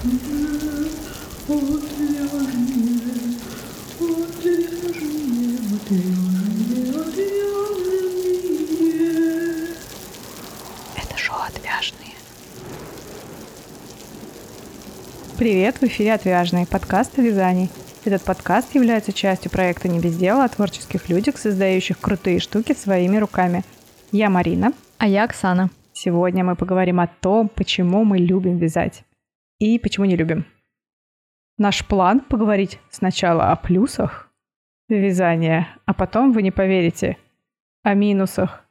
Это шоу «Отвяжные». Привет, в эфире «Отвяжные» подкаст о вязании. Этот подкаст является частью проекта «Не без дела» о творческих людях, создающих крутые штуки своими руками. Я Марина. А я Оксана. Сегодня мы поговорим о том, почему мы любим вязать и почему не любим. Наш план — поговорить сначала о плюсах вязания, а потом, вы не поверите, о минусах.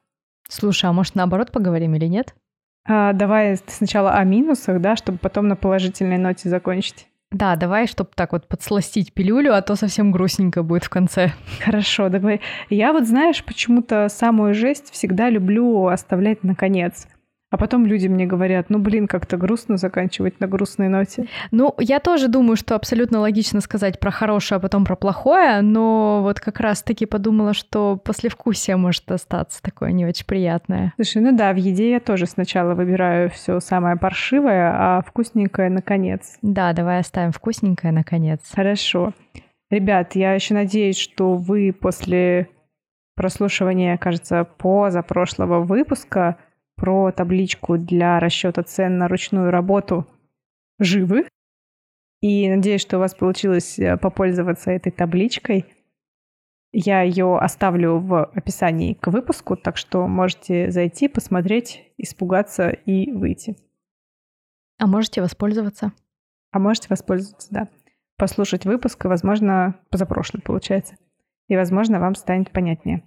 Слушай, а может наоборот поговорим или нет? А, давай сначала о минусах, да, чтобы потом на положительной ноте закончить. Да, давай, чтобы так вот подсластить пилюлю, а то совсем грустненько будет в конце. Хорошо, давай. Я вот, знаешь, почему-то самую жесть всегда люблю оставлять на конец. А потом люди мне говорят, ну, блин, как-то грустно заканчивать на грустной ноте. Ну, я тоже думаю, что абсолютно логично сказать про хорошее, а потом про плохое, но вот как раз-таки подумала, что послевкусие может остаться такое не очень приятное. Слушай, ну да, в еде я тоже сначала выбираю все самое паршивое, а вкусненькое наконец. Да, давай оставим вкусненькое наконец. Хорошо. Ребят, я еще надеюсь, что вы после прослушивания, кажется, позапрошлого выпуска про табличку для расчета цен на ручную работу живы. И надеюсь, что у вас получилось э, попользоваться этой табличкой. Я ее оставлю в описании к выпуску, так что можете зайти, посмотреть, испугаться и выйти. А можете воспользоваться. А можете воспользоваться, да. Послушать выпуск, возможно, позапрошлый получается. И, возможно, вам станет понятнее.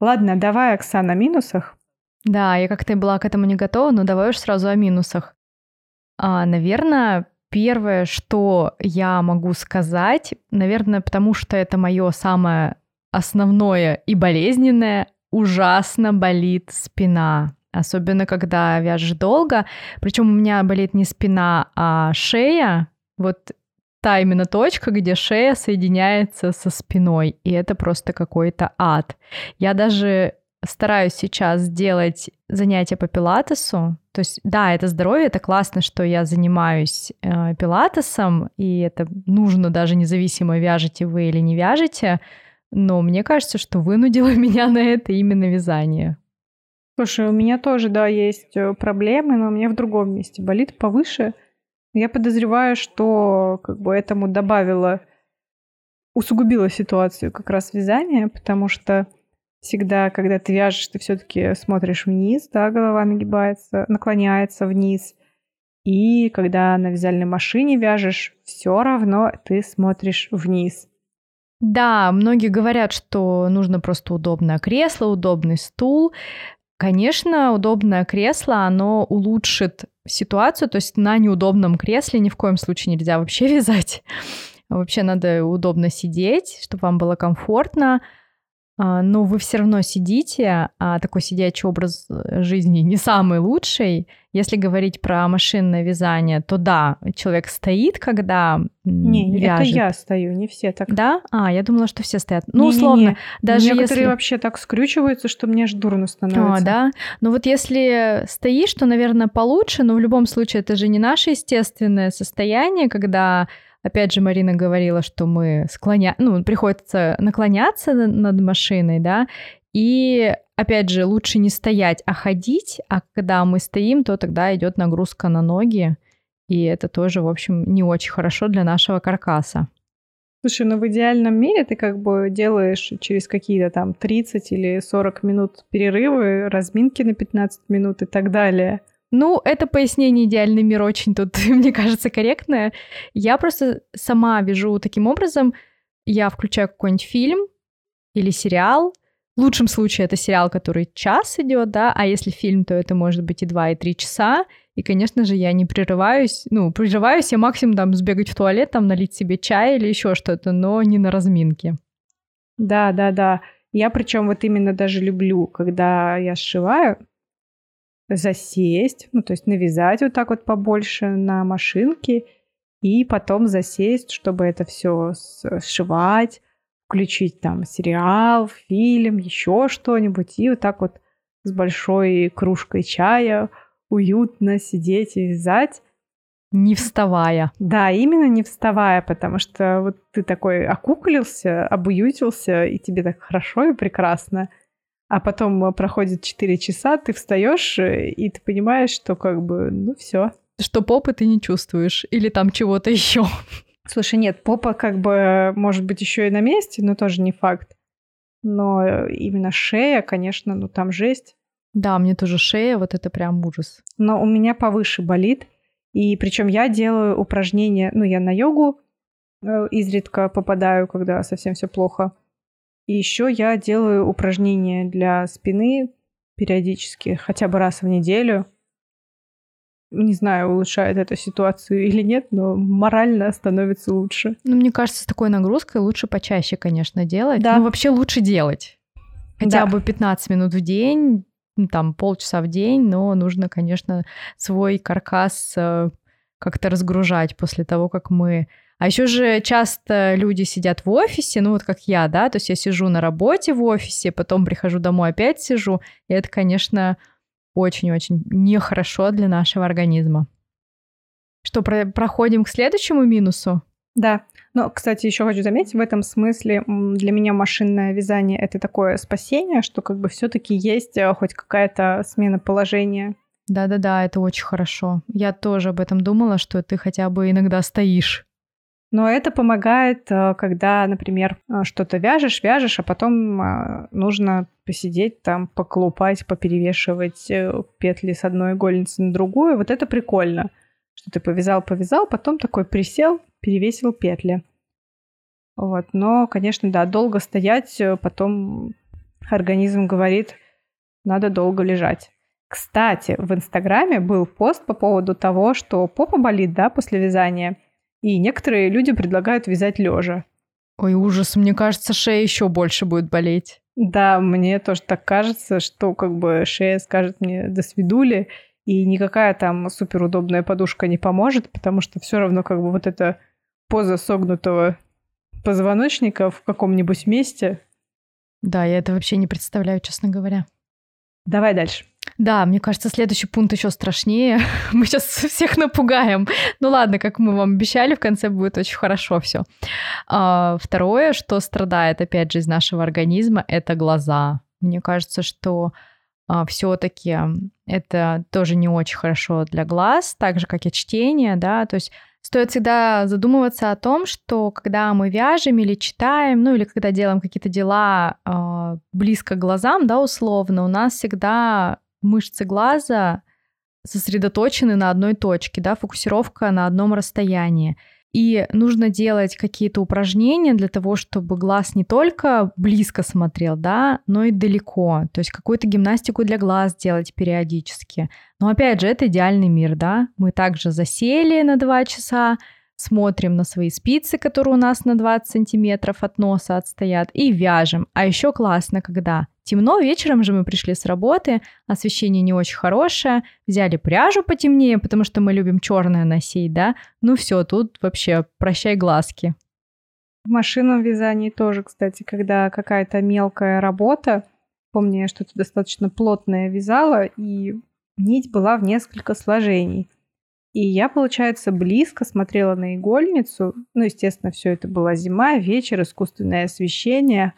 Ладно, давай, Оксана, о минусах. Да, я как-то была к этому не готова, но давай уж сразу о минусах. А, наверное, первое, что я могу сказать, наверное, потому что это мое самое основное и болезненное, ужасно болит спина. Особенно, когда вяжешь долго. Причем у меня болит не спина, а шея. Вот та именно точка, где шея соединяется со спиной. И это просто какой-то ад. Я даже стараюсь сейчас делать занятия по пилатесу. То есть, да, это здоровье, это классно, что я занимаюсь э, пилатесом, и это нужно даже независимо, вяжете вы или не вяжете. Но мне кажется, что вынудило меня на это именно вязание. Слушай, у меня тоже, да, есть э, проблемы, но у меня в другом месте болит повыше. Я подозреваю, что как бы этому добавило, усугубило ситуацию как раз вязание, потому что всегда, когда ты вяжешь, ты все-таки смотришь вниз, да, голова нагибается, наклоняется вниз. И когда на вязальной машине вяжешь, все равно ты смотришь вниз. Да, многие говорят, что нужно просто удобное кресло, удобный стул. Конечно, удобное кресло, оно улучшит ситуацию, то есть на неудобном кресле ни в коем случае нельзя вообще вязать. Вообще надо удобно сидеть, чтобы вам было комфортно. А, но вы все равно сидите, а такой сидячий образ жизни не самый лучший. Если говорить про машинное вязание, то да, человек стоит, когда не, вяжет. это я стою, не все так. Да? А, я думала, что все стоят. Ну, не, условно, не, не. даже Некоторые если... вообще так скрючиваются, что мне аж дурно становится. А, да? Ну вот если стоишь, то, наверное, получше, но в любом случае это же не наше естественное состояние, когда Опять же, Марина говорила, что мы склоня... ну, приходится наклоняться над машиной, да, и опять же, лучше не стоять, а ходить, а когда мы стоим, то тогда идет нагрузка на ноги, и это тоже, в общем, не очень хорошо для нашего каркаса. Слушай, ну в идеальном мире ты как бы делаешь через какие-то там 30 или 40 минут перерывы, разминки на 15 минут и так далее. Ну, это пояснение идеальный мир очень тут, мне кажется, корректное. Я просто сама вяжу таким образом. Я включаю какой-нибудь фильм или сериал. В лучшем случае это сериал, который час идет, да, а если фильм, то это может быть и два, и три часа. И, конечно же, я не прерываюсь. Ну, прерываюсь я максимум там сбегать в туалет, там налить себе чай или еще что-то, но не на разминке. Да, да, да. Я причем вот именно даже люблю, когда я сшиваю, засесть, ну, то есть навязать вот так вот побольше на машинке, и потом засесть, чтобы это все сшивать, включить там сериал, фильм, еще что-нибудь, и вот так вот с большой кружкой чая уютно сидеть и вязать. Не вставая. Да, именно не вставая, потому что вот ты такой окуклился, обуютился, и тебе так хорошо и прекрасно. А потом проходит 4 часа, ты встаешь, и ты понимаешь, что как бы, ну все. Что попы ты не чувствуешь, или там чего-то еще. Слушай, нет, попа как бы может быть еще и на месте, но тоже не факт. Но именно шея, конечно, ну там жесть. Да, мне тоже шея, вот это прям ужас. Но у меня повыше болит. И причем я делаю упражнения, ну, я на йогу э, изредка попадаю, когда совсем все плохо. И еще я делаю упражнения для спины периодически, хотя бы раз в неделю. Не знаю, улучшает эту ситуацию или нет, но морально становится лучше. Ну, мне кажется, с такой нагрузкой лучше почаще, конечно, делать. Да. Ну, вообще лучше делать. Хотя да. бы 15 минут в день, ну, там полчаса в день, но нужно, конечно, свой каркас э, как-то разгружать после того, как мы... А еще же часто люди сидят в офисе, ну вот как я, да, то есть я сижу на работе в офисе, потом прихожу домой, опять сижу, и это, конечно, очень-очень нехорошо для нашего организма. Что, про проходим к следующему минусу? Да. Но, кстати, еще хочу заметить, в этом смысле для меня машинное вязание это такое спасение, что как бы все-таки есть э, хоть какая-то смена положения. Да-да-да, это очень хорошо. Я тоже об этом думала, что ты хотя бы иногда стоишь. Но это помогает, э, когда, например, э, что-то вяжешь, вяжешь, а потом нужно посидеть там, поколупать, поперевешивать петли с одной игольницы на другую. Вот это прикольно, что ты повязал, повязал, потом такой присел, перевесил петли. Вот. Но, конечно, да, долго стоять, э, потом организм говорит, надо долго лежать. Кстати, в Инстаграме был пост по поводу того, что попа болит, да, после вязания. И некоторые люди предлагают вязать лежа. Ой, ужас, мне кажется, шея еще больше будет болеть. Да, мне тоже так кажется, что как бы шея скажет мне «до свидули», и никакая там суперудобная подушка не поможет, потому что все равно как бы вот это поза согнутого позвоночника в каком-нибудь месте. Да, я это вообще не представляю, честно говоря. Давай дальше. Да, мне кажется, следующий пункт еще страшнее. Мы сейчас всех напугаем. Ну ладно, как мы вам обещали, в конце будет очень хорошо все. А, второе, что страдает, опять же, из нашего организма, это глаза. Мне кажется, что а, все-таки это тоже не очень хорошо для глаз, так же как и чтение, да, то есть Стоит всегда задумываться о том, что когда мы вяжем или читаем, ну или когда делаем какие-то дела э, близко к глазам, да, условно, у нас всегда мышцы глаза сосредоточены на одной точке, да, фокусировка на одном расстоянии. И нужно делать какие-то упражнения для того, чтобы глаз не только близко смотрел, да, но и далеко. То есть какую-то гимнастику для глаз делать периодически. Но опять же, это идеальный мир, да. Мы также засели на 2 часа, смотрим на свои спицы, которые у нас на 20 сантиметров от носа отстоят, и вяжем. А еще классно, когда темно, вечером же мы пришли с работы, освещение не очень хорошее, взяли пряжу потемнее, потому что мы любим черное носить, да, ну все, тут вообще прощай глазки. В машинном вязании тоже, кстати, когда какая-то мелкая работа, помню, я что-то достаточно плотное вязала, и нить была в несколько сложений – и я, получается, близко смотрела на игольницу. Ну, естественно, все это была зима, вечер, искусственное освещение,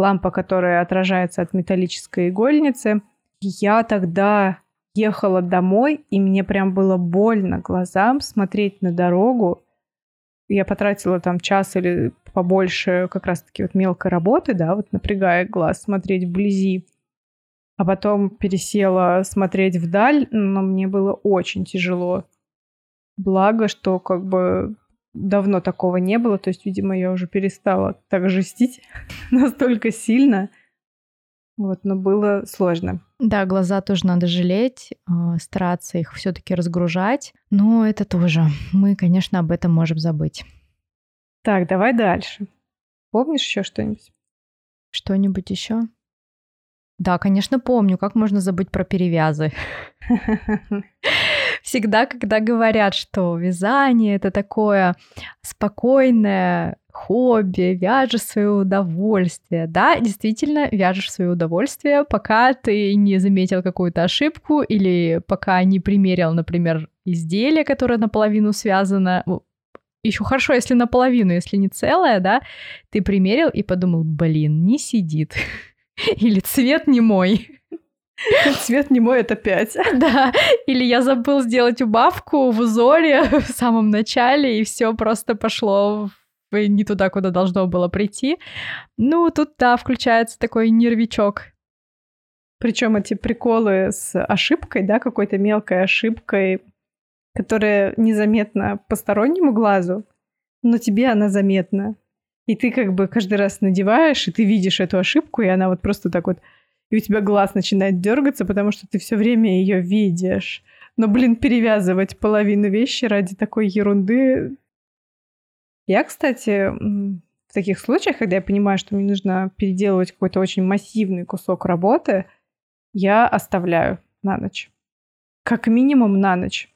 лампа, которая отражается от металлической игольницы. я тогда ехала домой, и мне прям было больно глазам смотреть на дорогу. Я потратила там час или побольше как раз-таки вот мелкой работы, да, вот напрягая глаз, смотреть вблизи. А потом пересела смотреть вдаль, но мне было очень тяжело. Благо, что как бы давно такого не было, то есть, видимо, я уже перестала так жестить настолько сильно. Вот, но было сложно. Да, глаза тоже надо жалеть, а, стараться их все-таки разгружать. Но это тоже. Мы, конечно, об этом можем забыть. Так, давай дальше. Помнишь еще что-нибудь? Что-нибудь еще? Да, конечно, помню. Как можно забыть про перевязы? всегда, когда говорят, что вязание это такое спокойное хобби, вяжешь свое удовольствие. Да, действительно, вяжешь свое удовольствие, пока ты не заметил какую-то ошибку или пока не примерил, например, изделие, которое наполовину связано. Еще хорошо, если наполовину, если не целое, да, ты примерил и подумал, блин, не сидит. Или цвет не мой. Цвет не мой, это 5. Да, или я забыл сделать убавку в узоре в самом начале, и все просто пошло не туда, куда должно было прийти. Ну, тут, да, включается такой нервичок. Причем эти приколы с ошибкой, да, какой-то мелкой ошибкой, которая незаметна постороннему глазу, но тебе она заметна. И ты как бы каждый раз надеваешь, и ты видишь эту ошибку, и она вот просто так вот и у тебя глаз начинает дергаться, потому что ты все время ее видишь. Но, блин, перевязывать половину вещи ради такой ерунды. Я, кстати, в таких случаях, когда я понимаю, что мне нужно переделывать какой-то очень массивный кусок работы, я оставляю на ночь. Как минимум на ночь.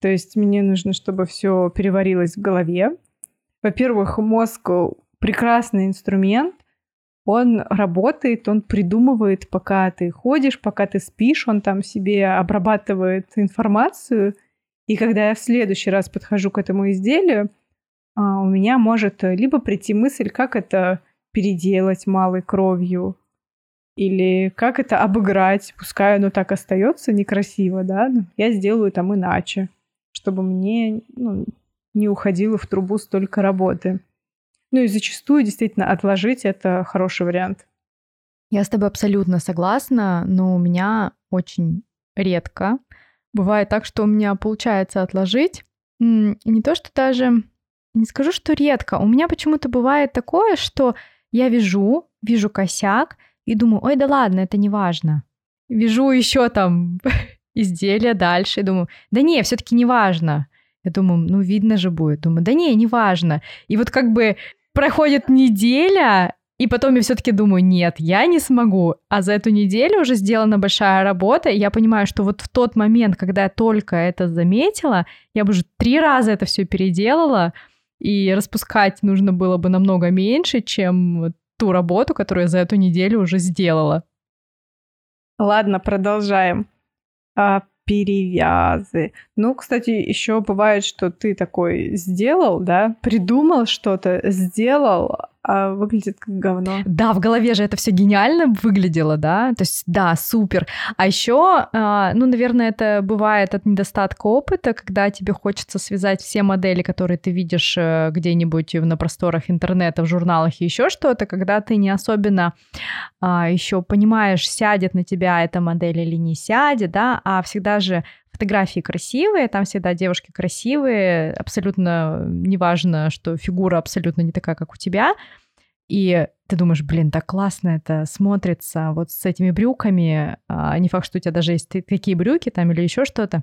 То есть мне нужно, чтобы все переварилось в голове. Во-первых, мозг прекрасный инструмент, он работает, он придумывает, пока ты ходишь, пока ты спишь, он там себе обрабатывает информацию. И когда я в следующий раз подхожу к этому изделию, а, у меня может либо прийти мысль, как это переделать малой кровью, или как это обыграть, пускай оно так остается некрасиво, да, я сделаю там иначе, чтобы мне ну, не уходило в трубу столько работы. Ну и зачастую действительно отложить это хороший вариант. Я с тобой абсолютно согласна, но у меня очень редко бывает так, что у меня получается отложить. Не то, что даже... Не скажу, что редко. У меня почему-то бывает такое, что я вижу, вижу косяк и думаю, ой, да ладно, это не важно. Вижу еще там изделия дальше и думаю, да не, все-таки не важно. Я думаю, ну видно же будет. Думаю, да не, не важно. И вот как бы проходит неделя, и потом я все-таки думаю, нет, я не смогу. А за эту неделю уже сделана большая работа, и я понимаю, что вот в тот момент, когда я только это заметила, я бы уже три раза это все переделала, и распускать нужно было бы намного меньше, чем ту работу, которую я за эту неделю уже сделала. Ладно, продолжаем. Перевязы. Ну, кстати, еще бывает, что ты такой сделал, да, придумал что-то, сделал, а выглядит как говно. Да, в голове же это все гениально выглядело, да, то есть да, супер. А еще, а, ну, наверное, это бывает от недостатка опыта, когда тебе хочется связать все модели, которые ты видишь э, где-нибудь на просторах интернета, в журналах и еще что-то, когда ты не особенно а, еще понимаешь, сядет на тебя эта модель или не сядет, да, а всегда же фотографии красивые, там всегда девушки красивые, абсолютно неважно, что фигура абсолютно не такая, как у тебя. И ты думаешь, блин, так классно это смотрится вот с этими брюками. А не факт, что у тебя даже есть такие брюки там или еще что-то.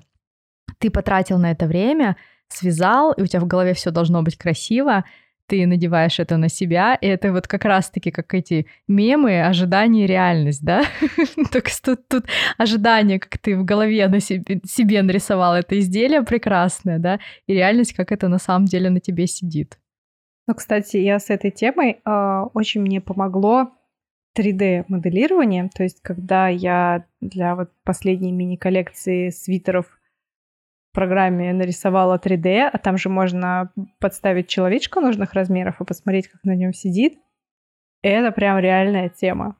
Ты потратил на это время, связал, и у тебя в голове все должно быть красиво ты надеваешь это на себя, и это вот как раз-таки как эти мемы, ожидание и реальность, да? Только тут, тут ожидание, как ты в голове на себе, себе нарисовал это изделие прекрасное, да, и реальность, как это на самом деле на тебе сидит. Ну, кстати, я с этой темой э, очень мне помогло 3D-моделирование, то есть когда я для вот последней мини-коллекции свитеров программе нарисовала 3D, а там же можно подставить человечка нужных размеров и посмотреть, как на нем сидит. Это прям реальная тема.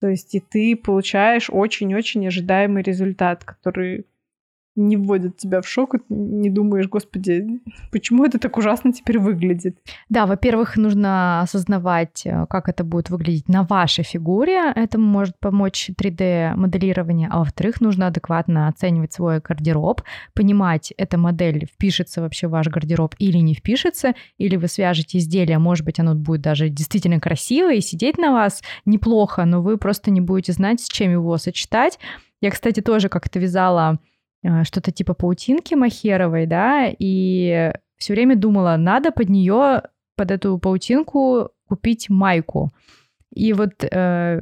То есть и ты получаешь очень-очень ожидаемый результат, который не вводят тебя в шок, и не думаешь, господи, почему это так ужасно теперь выглядит? Да, во-первых, нужно осознавать, э, как это будет выглядеть на вашей фигуре. Этому может помочь 3D-моделирование. А во-вторых, нужно адекватно оценивать свой гардероб, понимать, эта модель впишется вообще в ваш гардероб или не впишется, или вы свяжете изделие, может быть, оно будет даже действительно красивое и сидеть на вас неплохо, но вы просто не будете знать, с чем его сочетать. Я, кстати, тоже как-то вязала что-то типа паутинки махеровой, да, и все время думала, надо под нее, под эту паутинку купить майку. И вот э,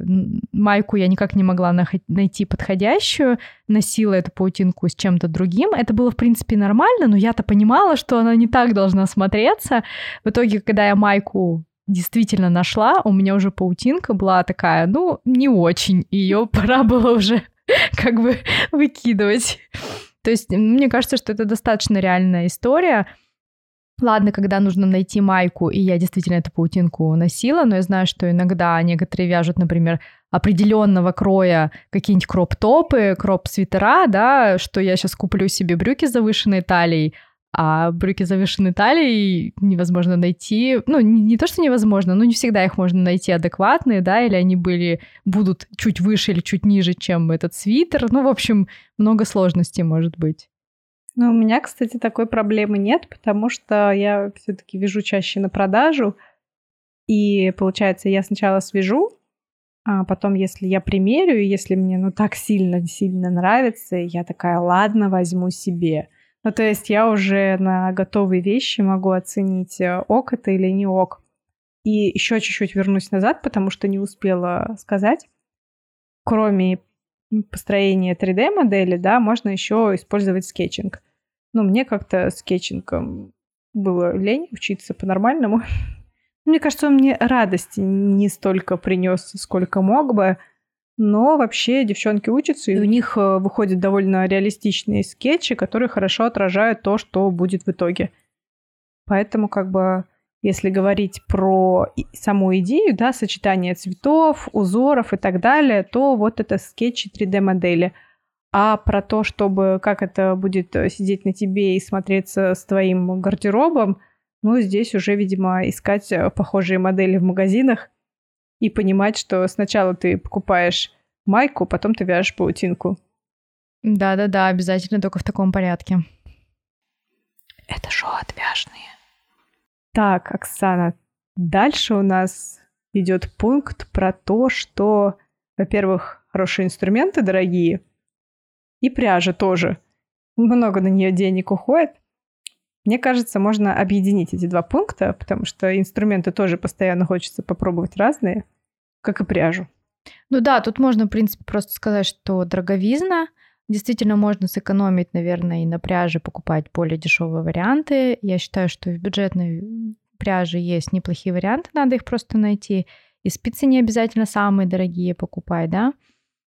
майку я никак не могла найти подходящую, носила эту паутинку с чем-то другим. Это было, в принципе, нормально, но я-то понимала, что она не так должна смотреться. В итоге, когда я майку действительно нашла, у меня уже паутинка была такая, ну, не очень. Ее пора было уже как бы выкидывать. То есть мне кажется, что это достаточно реальная история. Ладно, когда нужно найти майку, и я действительно эту паутинку носила, но я знаю, что иногда некоторые вяжут, например, определенного кроя какие-нибудь кроп-топы, кроп-свитера, да, что я сейчас куплю себе брюки с завышенной талией, а брюки завышенной талией невозможно найти. Ну, не, не то, что невозможно, но не всегда их можно найти адекватные, да, или они были, будут чуть выше или чуть ниже, чем этот свитер. Ну, в общем, много сложностей может быть. Ну, у меня, кстати, такой проблемы нет, потому что я все-таки вяжу чаще на продажу. И получается, я сначала свяжу, а потом, если я примерю, и если мне ну так сильно-сильно нравится, я такая, ладно, возьму себе. Ну, то есть я уже на готовые вещи могу оценить, э, ок это или не ок. И еще чуть-чуть вернусь назад, потому что не успела сказать. Кроме построения 3D-модели, да, можно еще использовать скетчинг. Ну, мне как-то скетчингом было лень учиться по-нормальному. Мне кажется, он мне радости не столько принес, сколько мог бы. Но вообще девчонки учатся, и у них э, выходят довольно реалистичные скетчи, которые хорошо отражают то, что будет в итоге. Поэтому как бы если говорить про саму идею, да, сочетание цветов, узоров и так далее, то вот это скетчи 3D-модели. А про то, чтобы как это будет э, сидеть на тебе и смотреться с твоим гардеробом, ну, здесь уже, видимо, искать э, похожие модели в магазинах и понимать, что сначала ты покупаешь майку, потом ты вяжешь паутинку. Да-да-да, обязательно только в таком порядке. Это шоу отвяжные. Так, Оксана, дальше у нас идет пункт про то, что, во-первых, хорошие инструменты дорогие, и пряжа тоже. Много на нее денег уходит. Мне кажется, можно объединить эти два пункта, потому что инструменты тоже постоянно хочется попробовать разные, как и пряжу. Ну да, тут можно, в принципе, просто сказать, что дороговизна. Действительно, можно сэкономить, наверное, и на пряже покупать более дешевые варианты. Я считаю, что в бюджетной пряже есть неплохие варианты, надо их просто найти. И спицы не обязательно самые дорогие покупать, да.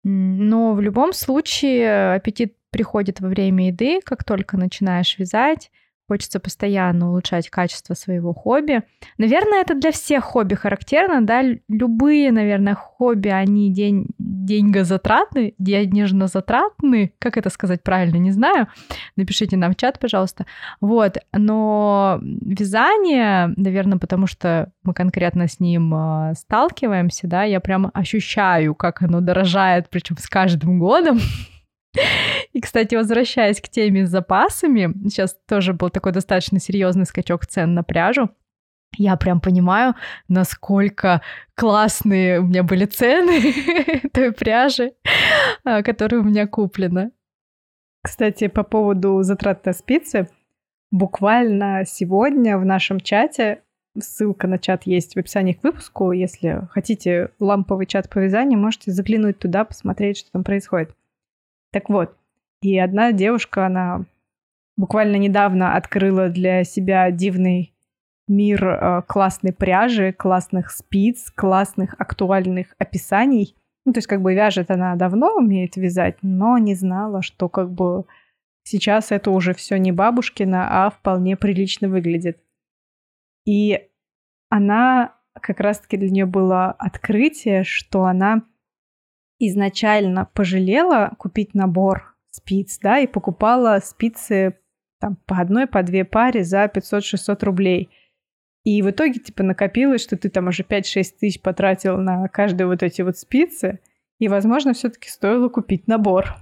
Но в любом случае аппетит приходит во время еды, как только начинаешь вязать. Хочется постоянно улучшать качество своего хобби. Наверное, это для всех хобби характерно, да, любые, наверное, хобби, они день, деньгозатратны, денежно-затратны, как это сказать правильно, не знаю, напишите нам в чат, пожалуйста, вот, но вязание, наверное, потому что мы конкретно с ним э, сталкиваемся, да, я прям ощущаю, как оно дорожает, причем с каждым годом, и, кстати, возвращаясь к теме с запасами, сейчас тоже был такой достаточно серьезный скачок цен на пряжу. Я прям понимаю, насколько классные у меня были цены той пряжи, а, которая у меня куплена. Кстати, по поводу затрат на спицы, буквально сегодня в нашем чате Ссылка на чат есть в описании к выпуску. Если хотите ламповый чат по вязанию, можете заглянуть туда, посмотреть, что там происходит. Так вот, и одна девушка, она буквально недавно открыла для себя дивный мир э, классной пряжи, классных спиц, классных актуальных описаний. Ну, то есть как бы вяжет она давно, умеет вязать, но не знала, что как бы сейчас это уже все не бабушкина, а вполне прилично выглядит. И она как раз-таки для нее было открытие, что она изначально пожалела купить набор спиц, да, и покупала спицы там по одной, по две паре за 500-600 рублей. И в итоге, типа, накопилось, что ты там уже 5-6 тысяч потратил на каждые вот эти вот спицы, и, возможно, все таки стоило купить набор.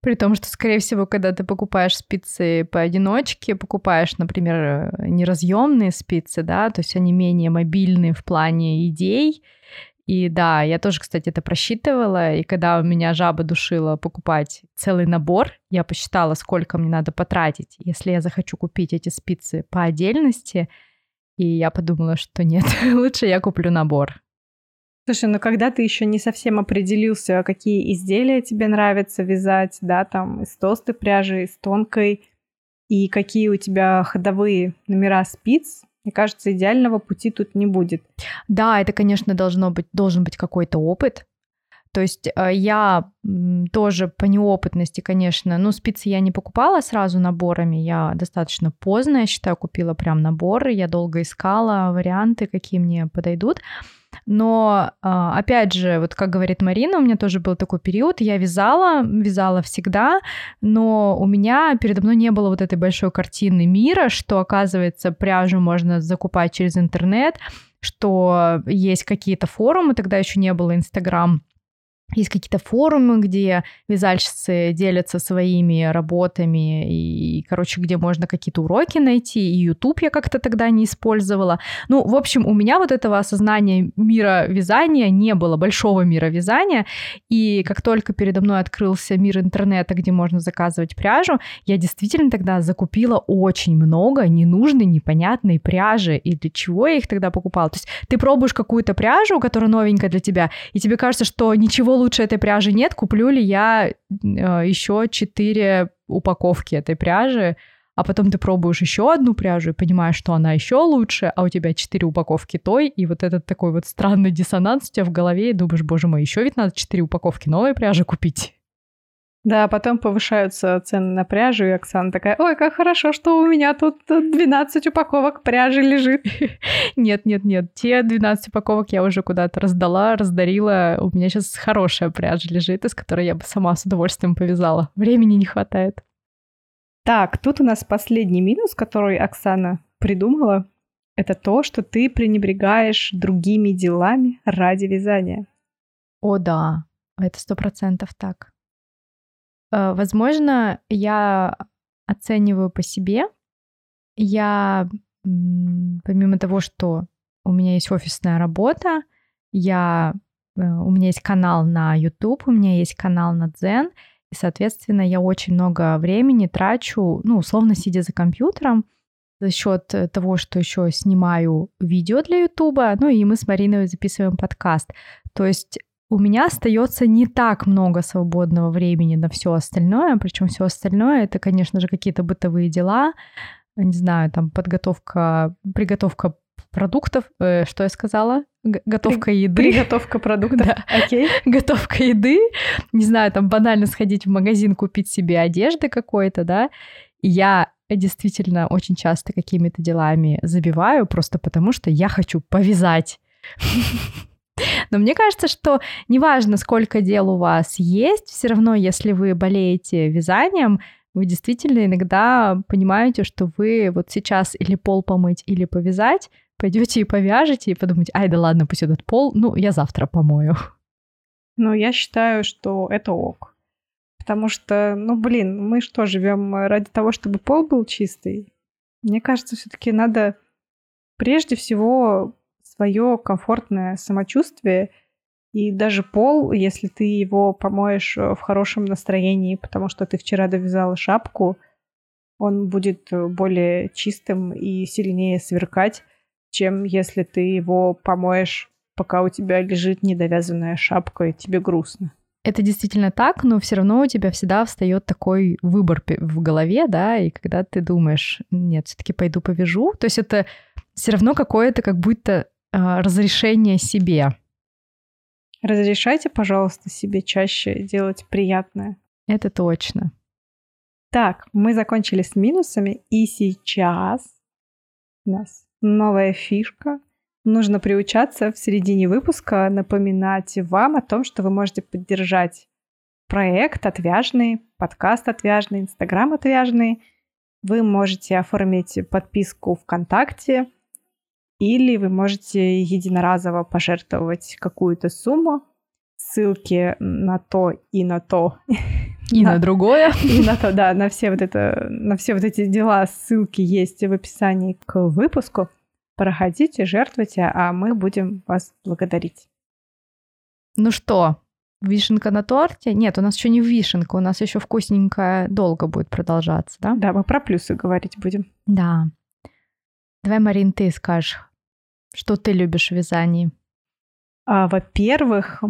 При том, что, скорее всего, когда ты покупаешь спицы поодиночке, покупаешь, например, неразъемные спицы, да, то есть они менее мобильные в плане идей, и да, я тоже, кстати, это просчитывала, и когда у меня жаба душила покупать целый набор, я посчитала, сколько мне надо потратить, если я захочу купить эти спицы по отдельности, и я подумала, что нет, лучше я куплю набор. Слушай, ну когда ты еще не совсем определился, какие изделия тебе нравится вязать, да, там из толстой пряжи, из тонкой, и какие у тебя ходовые номера спиц, мне кажется, идеального пути тут не будет. Да, это, конечно, должно быть, должен быть какой-то опыт. То есть э, я тоже по неопытности, конечно, ну, спицы я не покупала сразу наборами, я достаточно поздно, я считаю, купила прям наборы, я долго искала варианты, какие мне подойдут. Но, а, опять же, вот как говорит Марина, у меня тоже был такой период, я вязала, вязала всегда, но у меня передо мной не было вот этой большой картины мира, что, оказывается, пряжу можно закупать через интернет, что есть какие-то форумы, тогда еще не было Инстаграм, есть какие-то форумы, где вязальщицы делятся своими работами, и, короче, где можно какие-то уроки найти, и YouTube я как-то тогда не использовала. Ну, в общем, у меня вот этого осознания мира вязания не было, большого мира вязания, и как только передо мной открылся мир интернета, где можно заказывать пряжу, я действительно тогда закупила очень много ненужной, непонятной пряжи, и для чего я их тогда покупала? То есть ты пробуешь какую-то пряжу, которая новенькая для тебя, и тебе кажется, что ничего лучше этой пряжи нет, куплю ли я э, еще четыре упаковки этой пряжи, а потом ты пробуешь еще одну пряжу и понимаешь, что она еще лучше, а у тебя четыре упаковки той, и вот этот такой вот странный диссонанс у тебя в голове, и думаешь, боже мой, еще ведь надо четыре упаковки новой пряжи купить. Да, потом повышаются цены на пряжу, и Оксана такая, ой, как хорошо, что у меня тут 12 упаковок пряжи лежит. Нет, нет, нет, те 12 упаковок я уже куда-то раздала, раздарила. У меня сейчас хорошая пряжа лежит, из которой я бы сама с удовольствием повязала. Времени не хватает. Так, тут у нас последний минус, который Оксана придумала. Это то, что ты пренебрегаешь другими делами ради вязания. О, да, это сто процентов так. Э, возможно, я оцениваю по себе. Я, помимо того, что у меня есть офисная работа, я, э, у меня есть канал на YouTube, у меня есть канал на Zen, и, соответственно, я очень много времени трачу, ну, условно, сидя за компьютером, за счет того, что еще снимаю видео для Ютуба, ну и мы с Мариной записываем подкаст. То есть у меня остается не так много свободного времени на все остальное, причем все остальное это, конечно же, какие-то бытовые дела, не знаю, там подготовка, приготовка продуктов, э, что я сказала? Г- готовка При, еды. Приготовка продуктов, да. окей. Готовка еды, не знаю, там банально сходить в магазин, купить себе одежды какой-то, да. И я действительно очень часто какими-то делами забиваю, просто потому что я хочу повязать. Но мне кажется, что неважно, сколько дел у вас есть, все равно, если вы болеете вязанием, вы действительно иногда понимаете, что вы вот сейчас или пол помыть, или повязать, пойдете и повяжете, и подумаете, ай, да ладно, пусть этот пол, ну, я завтра помою. Ну, я считаю, что это ок. Потому что, ну, блин, мы что, живем ради того, чтобы пол был чистый? Мне кажется, все-таки надо прежде всего свое комфортное самочувствие. И даже пол, если ты его помоешь э, в хорошем настроении, потому что ты вчера довязала шапку, он будет э, более чистым и сильнее сверкать, чем если ты его помоешь, пока у тебя лежит недовязанная шапка и тебе грустно. Это действительно так, но все равно у тебя всегда встает такой выбор в голове, да, и когда ты думаешь, нет, все-таки пойду повяжу, то есть это все равно какое-то как будто разрешение себе. Разрешайте, пожалуйста, себе чаще делать приятное. Это точно. Так, мы закончили с минусами, и сейчас у нас новая фишка. Нужно приучаться в середине выпуска напоминать вам о том, что вы можете поддержать проект «Отвяжный», подкаст «Отвяжный», инстаграм «Отвяжный». Вы можете оформить подписку ВКонтакте, или вы можете единоразово пожертвовать какую-то сумму. Ссылки на то и на то. И на, на другое. И на то, да, на все вот это, на все вот эти дела ссылки есть в описании к выпуску. Проходите, жертвуйте, а мы будем вас благодарить. Ну что, вишенка на торте? Нет, у нас еще не вишенка, у нас еще вкусненькая долго будет продолжаться, да? Да, мы про плюсы говорить будем. Да. Давай, Марин, ты скажешь, что ты любишь в вязании? А, во-первых,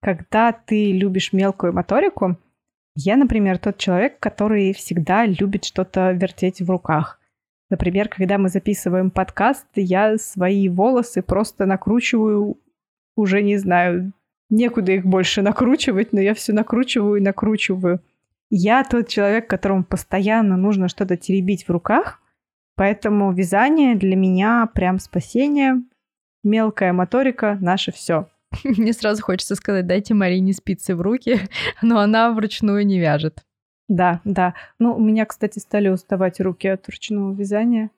когда ты любишь мелкую моторику, я, например, тот человек, который всегда любит что-то вертеть в руках. Например, когда мы записываем подкаст, я свои волосы просто накручиваю, уже не знаю, некуда их больше накручивать, но я все накручиваю и накручиваю. Я тот человек, которому постоянно нужно что-то теребить в руках, поэтому вязание для меня прям спасение. Мелкая моторика — наше все. Мне сразу хочется сказать, дайте Марине спицы в руки, но она вручную не вяжет. Да, да. Ну, у меня, кстати, стали уставать руки от ручного вязания.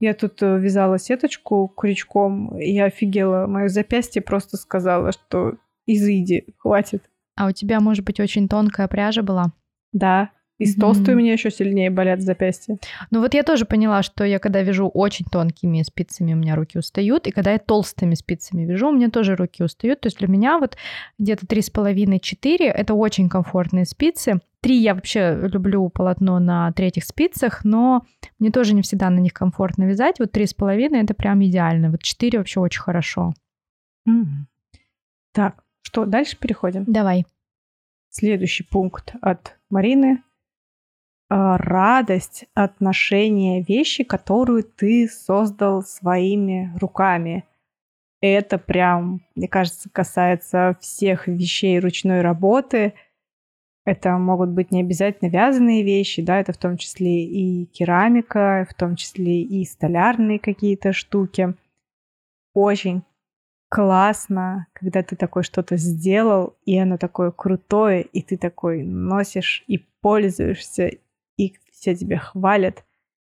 Я тут э, вязала сеточку крючком, и я офигела. Мое запястье просто сказала, что изыди, хватит. А у тебя, может быть, очень тонкая пряжа была? Да, и с толстой у меня еще сильнее болят запястья. Ну вот я тоже поняла, что я когда вяжу очень тонкими спицами, у меня руки устают, и когда я толстыми спицами вяжу, у меня тоже руки устают. То есть для меня вот где-то три с половиной четыре это очень комфортные спицы. Три я вообще люблю полотно на третьих спицах, но мне тоже не всегда на них комфортно вязать. Вот три с половиной это прям идеально. Вот четыре вообще очень хорошо. Mm. Так, что, дальше переходим? Давай. Следующий пункт от Марины радость от ношения вещи, которую ты создал своими руками. Это прям, мне кажется, касается всех вещей ручной работы. Это могут быть не обязательно вязаные вещи, да, это в том числе и керамика, в том числе и столярные какие-то штуки. Очень классно, когда ты такое что-то сделал, и оно такое крутое, и ты такой носишь и пользуешься, все тебя хвалят.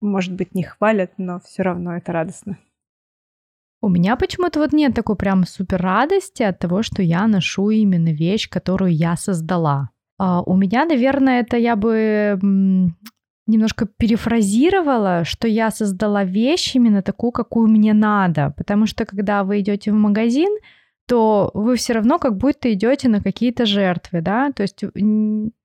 Может быть, не хвалят, но все равно это радостно. У меня почему-то вот нет такой прям супер радости от того, что я ношу именно вещь, которую я создала. А у меня, наверное, это я бы немножко перефразировала, что я создала вещь именно такую, какую мне надо. Потому что когда вы идете в магазин, то вы все равно как будто идете на какие-то жертвы, да, то есть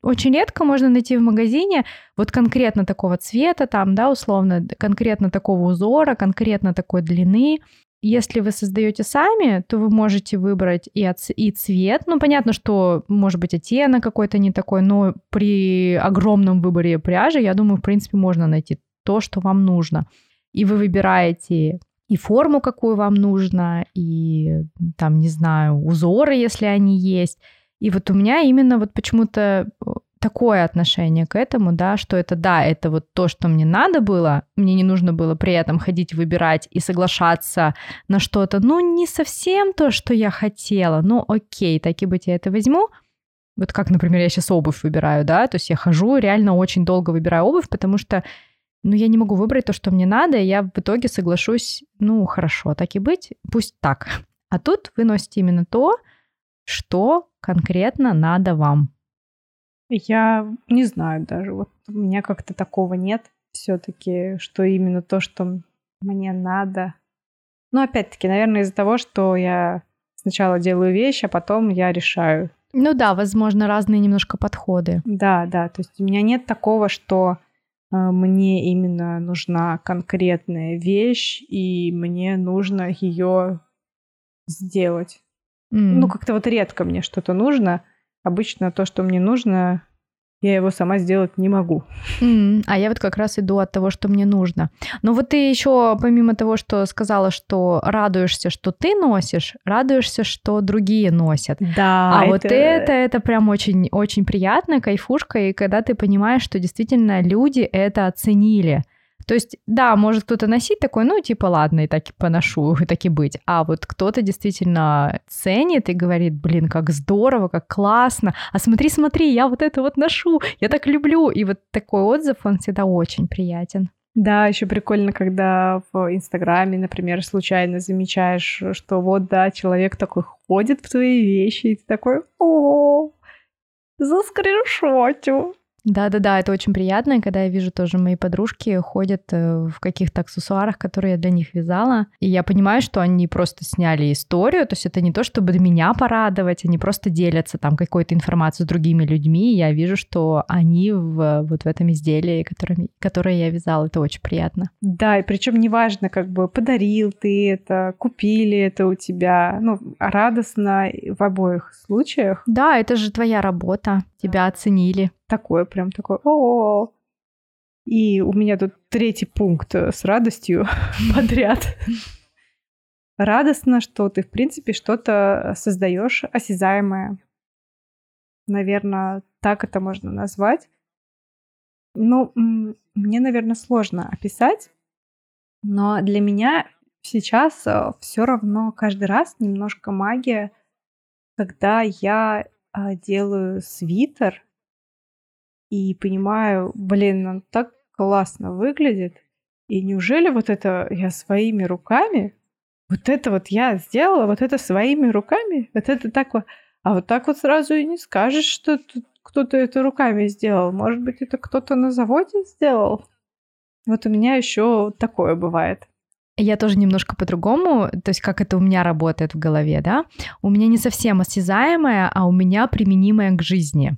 очень редко можно найти в магазине вот конкретно такого цвета, там, да, условно, конкретно такого узора, конкретно такой длины. Если вы создаете сами, то вы можете выбрать и, от, и цвет. Ну, понятно, что может быть оттенок какой-то не такой, но при огромном выборе пряжи, я думаю, в принципе, можно найти то, что вам нужно. И вы выбираете и форму, какую вам нужно, и там, не знаю, узоры, если они есть. И вот у меня именно вот почему-то э, такое отношение к этому, да, что это да, это вот то, что мне надо было, мне не нужно было при этом ходить выбирать и соглашаться на что-то, ну, не совсем то, что я хотела, ну, окей, так и быть, я это возьму. Вот как, например, я сейчас обувь выбираю, да, то есть я хожу, реально очень долго выбираю обувь, потому что ну, я не могу выбрать то, что мне надо, и я в итоге соглашусь, ну, хорошо, так и быть, пусть так. А тут вы носите именно то, что конкретно надо вам. Я не знаю даже, вот у меня как-то такого нет все-таки, что именно то, что мне надо. Ну, опять-таки, наверное, из-за того, что я сначала делаю вещь, а потом я решаю. Ну да, возможно, разные немножко подходы. Да, да, то есть у меня нет такого, что мне именно нужна конкретная вещь, и мне нужно ее сделать. Mm. Ну, как-то вот редко мне что-то нужно. Обычно то, что мне нужно, я его сама сделать не могу. Mm, а я вот как раз иду от того, что мне нужно. Но вот ты еще, помимо того, что сказала, что радуешься, что ты носишь, радуешься, что другие носят. Да. А это... вот это, это прям очень, очень приятно, кайфушка, и когда ты понимаешь, что действительно люди это оценили. То есть, да, может кто-то носить такой, ну, типа, ладно, и так и поношу, и так и быть. А вот кто-то действительно ценит и говорит, блин, как здорово, как классно. А смотри, смотри, я вот это вот ношу, я так люблю. И вот такой отзыв, он всегда очень приятен. Да, еще прикольно, когда в Инстаграме, например, случайно замечаешь, что вот, да, человек такой ходит в твои вещи, и ты такой, о, заскриншотю. Да-да-да, это очень приятно, когда я вижу тоже мои подружки ходят э, в каких-то аксессуарах, которые я для них вязала, и я понимаю, что они просто сняли историю, то есть это не то, чтобы меня порадовать, они просто делятся там какой-то информацией с другими людьми, и я вижу, что они в, вот в этом изделии, которое, которое я вязала, это очень приятно. Да, и причем неважно, как бы подарил ты это, купили это у тебя, ну, радостно в обоих случаях. Да, это же твоя работа, тебя оценили. Такое прям такое, о И у меня тут третий пункт э, с радостью подряд. Радостно, что ты, в принципе, что-то создаешь осязаемое. Наверное, так это можно назвать. Ну, мне, наверное, сложно описать, но для меня сейчас э, все равно каждый раз немножко магия, когда я а, делаю свитер и понимаю, блин, он так классно выглядит. И неужели вот это я своими руками, вот это вот я сделала, вот это своими руками, вот это так вот, а вот так вот сразу и не скажешь, что кто-то это руками сделал. Может быть, это кто-то на заводе сделал? Вот у меня еще такое бывает. Я тоже немножко по-другому, то есть как это у меня работает в голове, да? У меня не совсем осязаемое, а у меня применимое к жизни.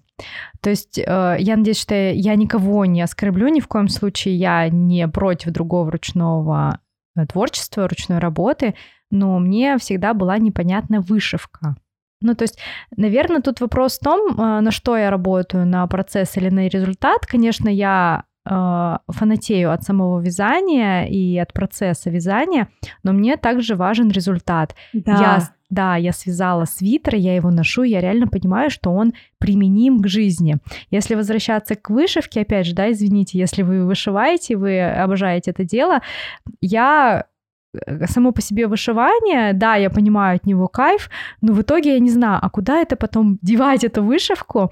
То есть э, я надеюсь, что я никого не оскорблю, ни в коем случае я не против другого ручного э, творчества, ручной работы, но мне всегда была непонятна вышивка. Ну, то есть, наверное, тут вопрос в том, э, на что я работаю, на процесс или на результат. Конечно, я фанатею от самого вязания и от процесса вязания, но мне также важен результат. Да. Я, да, я связала свитер, я его ношу, я реально понимаю, что он применим к жизни. Если возвращаться к вышивке, опять же, да, извините, если вы вышиваете, вы обожаете это дело, я э, само по себе вышивание, да, я понимаю от него кайф, но в итоге я не знаю, а куда это потом девать эту вышивку?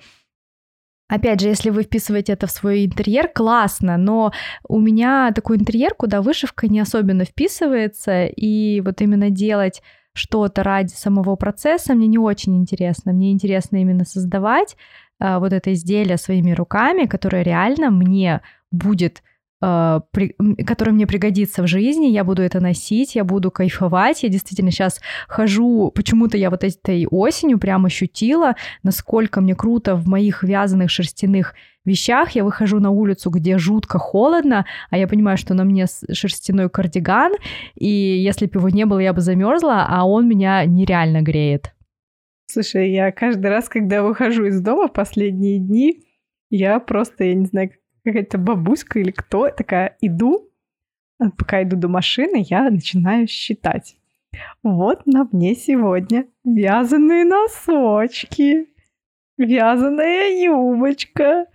Опять же, если вы вписываете это в свой интерьер, классно, но у меня такой интерьер, куда вышивка не особенно вписывается, и вот именно делать что-то ради самого процесса мне не очень интересно. Мне интересно именно создавать э, вот это изделие своими руками, которое реально мне будет а, который мне пригодится в жизни, я буду это носить, я буду кайфовать. Я действительно сейчас хожу, почему-то я вот этой осенью прям ощутила, насколько мне круто в моих вязаных шерстяных вещах. Я выхожу на улицу, где жутко холодно, а я понимаю, что на мне шерстяной кардиган, и если бы его не было, я бы замерзла, а он меня нереально греет. Слушай, я каждый раз, когда выхожу из дома последние дни, я просто, я не знаю, какая-то бабуська или кто, такая, иду, а пока иду до машины, я начинаю считать. Вот на мне сегодня вязаные носочки, вязаная юбочка,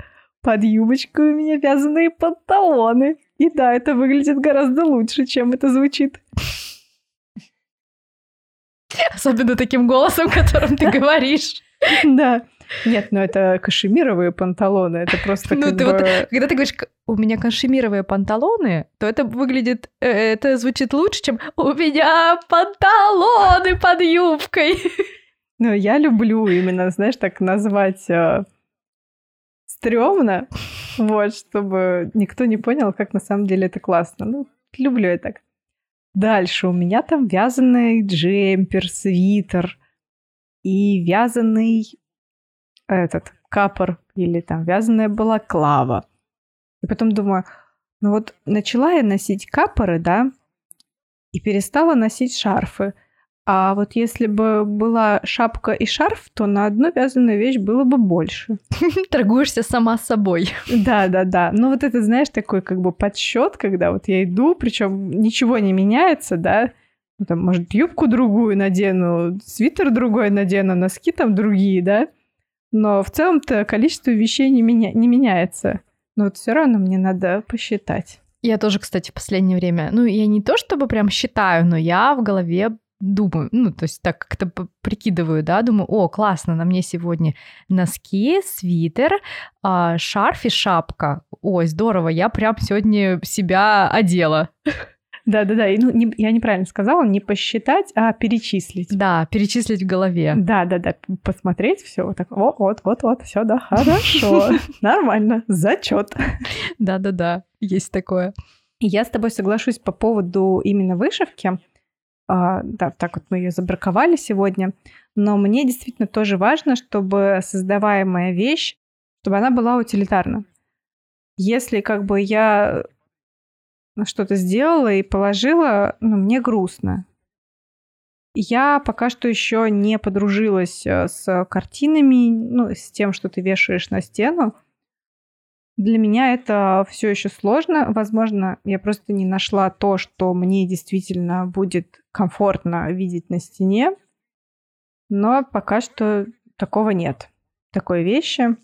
под юбочкой у меня вязаные панталоны. И да, это выглядит гораздо лучше, чем это звучит. Особенно таким голосом, которым ты говоришь. Да. Нет, ну это кашемировые панталоны, это просто ну, ты бы... вот, когда ты говоришь, у меня кашемировые панталоны, то это выглядит, э, это звучит лучше, чем у меня панталоны под юбкой. Ну, я люблю именно, знаешь, так назвать э, стрёмно, вот, чтобы никто не понял, как на самом деле это классно. Ну, люблю я так. Дальше у меня там вязаный джемпер, свитер и вязаный этот капор или там вязаная балаклава. И потом думаю, ну вот начала я носить капоры, да, и перестала носить шарфы. А вот если бы была шапка и шарф, то на одну вязаную вещь было бы больше. Торгуешься сама собой. Да, да, да. Ну вот это, знаешь, такой как бы подсчет, когда вот я иду, причем ничего не меняется, да, ну, там, может, юбку другую надену, свитер другой надену, носки там другие, да, но в целом-то количество вещей не, меня, не меняется. Но вот все равно мне надо посчитать. Я тоже, кстати, в последнее время, ну, я не то чтобы прям считаю, но я в голове думаю, ну, то есть так как-то прикидываю, да, думаю, о, классно, на мне сегодня носки, свитер, а, шарф и шапка. Ой, здорово, я прям сегодня себя одела. Да-да-да, ну, не, я неправильно сказала, не посчитать, а перечислить. Да, перечислить в голове. Да-да-да, посмотреть все вот так, вот, вот, вот, вот, все, да, хорошо, нормально, зачет. Да-да-да, есть такое. Я с тобой соглашусь по поводу именно вышивки. А, да, так вот мы ее забраковали сегодня. Но мне действительно тоже важно, чтобы создаваемая вещь, чтобы она была утилитарна. Если как бы я что-то сделала и положила, ну, мне грустно. Я пока что еще не подружилась э, с картинами, ну, с тем, что ты вешаешь на стену. Для меня это все еще сложно. Возможно, я просто не нашла то, что мне действительно будет комфортно видеть на стене. Но пока что такого нет. Такой вещи.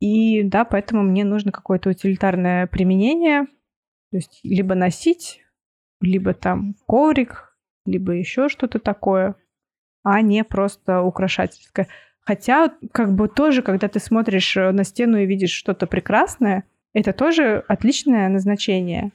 И да, поэтому мне нужно какое-то утилитарное применение. То есть либо носить, либо там коврик, либо еще что-то такое, а не просто украшательское. Хотя, как бы тоже, когда ты смотришь э, на стену и видишь что-то прекрасное, это тоже отличное назначение.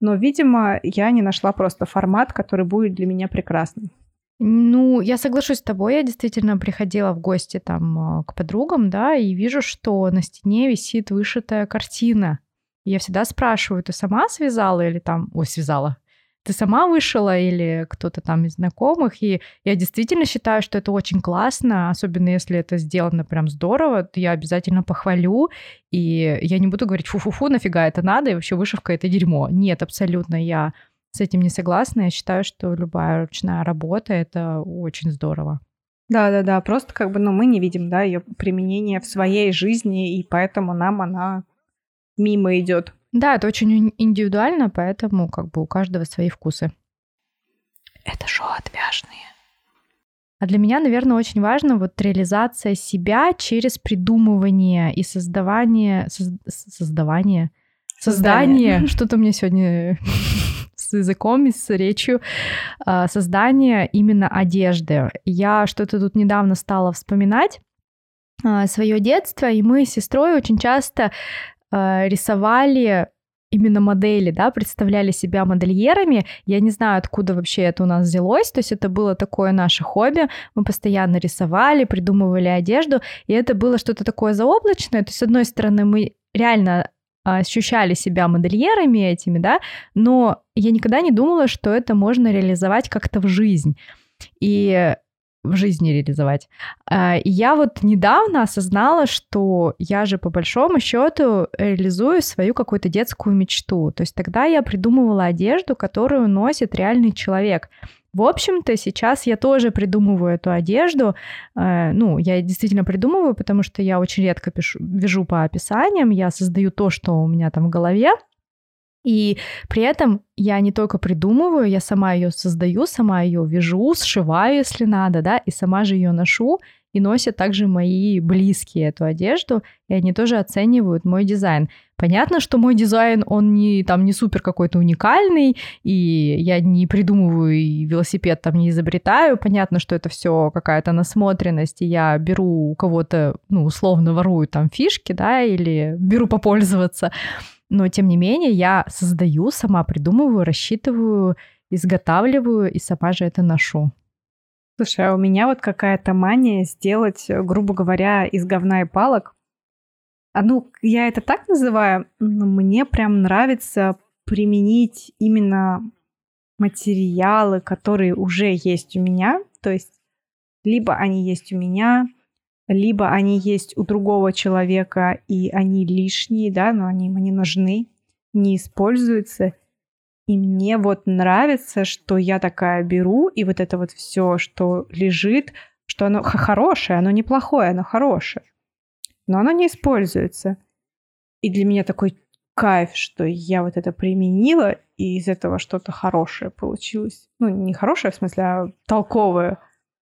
Но, видимо, я не нашла просто формат, который будет для меня прекрасным. Ну, я соглашусь с тобой. Я действительно приходила в гости там э, к подругам, да, и вижу, что на стене висит вышитая картина. Я всегда спрашиваю, ты сама связала или там... Ой, связала ты сама вышила или кто-то там из знакомых. И я действительно считаю, что это очень классно, особенно если это сделано прям здорово, то я обязательно похвалю. И я не буду говорить, фу-фу-фу, нафига это надо, и вообще вышивка — это дерьмо. Нет, абсолютно я с этим не согласна. Я считаю, что любая ручная работа — это очень здорово. Да-да-да, просто как бы, ну, мы не видим, да, ее применение в своей жизни, и поэтому нам она мимо идет. Да, это очень индивидуально, поэтому как бы у каждого свои вкусы. Это шоу отвяжные. А для меня, наверное, очень важно вот реализация себя через придумывание и создавание... Соз, создавание? Создание. Что-то у меня сегодня с языком и с речью. А, создание именно одежды. Я что-то тут недавно стала вспоминать а, свое детство, и мы с сестрой очень часто э, рисовали именно модели, да, представляли себя модельерами. Я не знаю, откуда вообще это у нас взялось, то есть это было такое наше хобби, мы постоянно рисовали, придумывали одежду, и это было что-то такое заоблачное, то есть с одной стороны мы реально ощущали себя модельерами этими, да, но я никогда не думала, что это можно реализовать как-то в жизнь. И в жизни реализовать. А, я вот недавно осознала, что я же по большому счету реализую свою какую-то детскую мечту. То есть тогда я придумывала одежду, которую носит реальный человек. В общем-то, сейчас я тоже придумываю эту одежду. А, ну, я действительно придумываю, потому что я очень редко пишу, вяжу по описаниям, я создаю то, что у меня там в голове, и при этом я не только придумываю, я сама ее создаю, сама ее вяжу, сшиваю, если надо, да, и сама же ее ношу, и носят также мои близкие эту одежду, и они тоже оценивают мой дизайн. Понятно, что мой дизайн, он не, там, не супер какой-то уникальный, и я не придумываю и велосипед там не изобретаю. Понятно, что это все какая-то насмотренность, и я беру у кого-то, ну, условно ворую там фишки, да, или беру попользоваться но тем не менее я создаю, сама придумываю, рассчитываю, изготавливаю и сама же это ношу. Слушай, а у меня вот какая-то мания сделать, грубо говоря, из говна и палок. А ну, я это так называю, но мне прям нравится применить именно материалы, которые уже есть у меня. То есть либо они есть у меня, либо они есть у другого человека, и они лишние, да, но они мне нужны, не используются. И мне вот нравится, что я такая беру, и вот это вот все, что лежит, что оно хорошее, оно неплохое, оно хорошее. Но оно не используется. И для меня такой кайф, что я вот это применила, и из этого что-то хорошее получилось. Ну, не хорошее, в смысле, а толковое.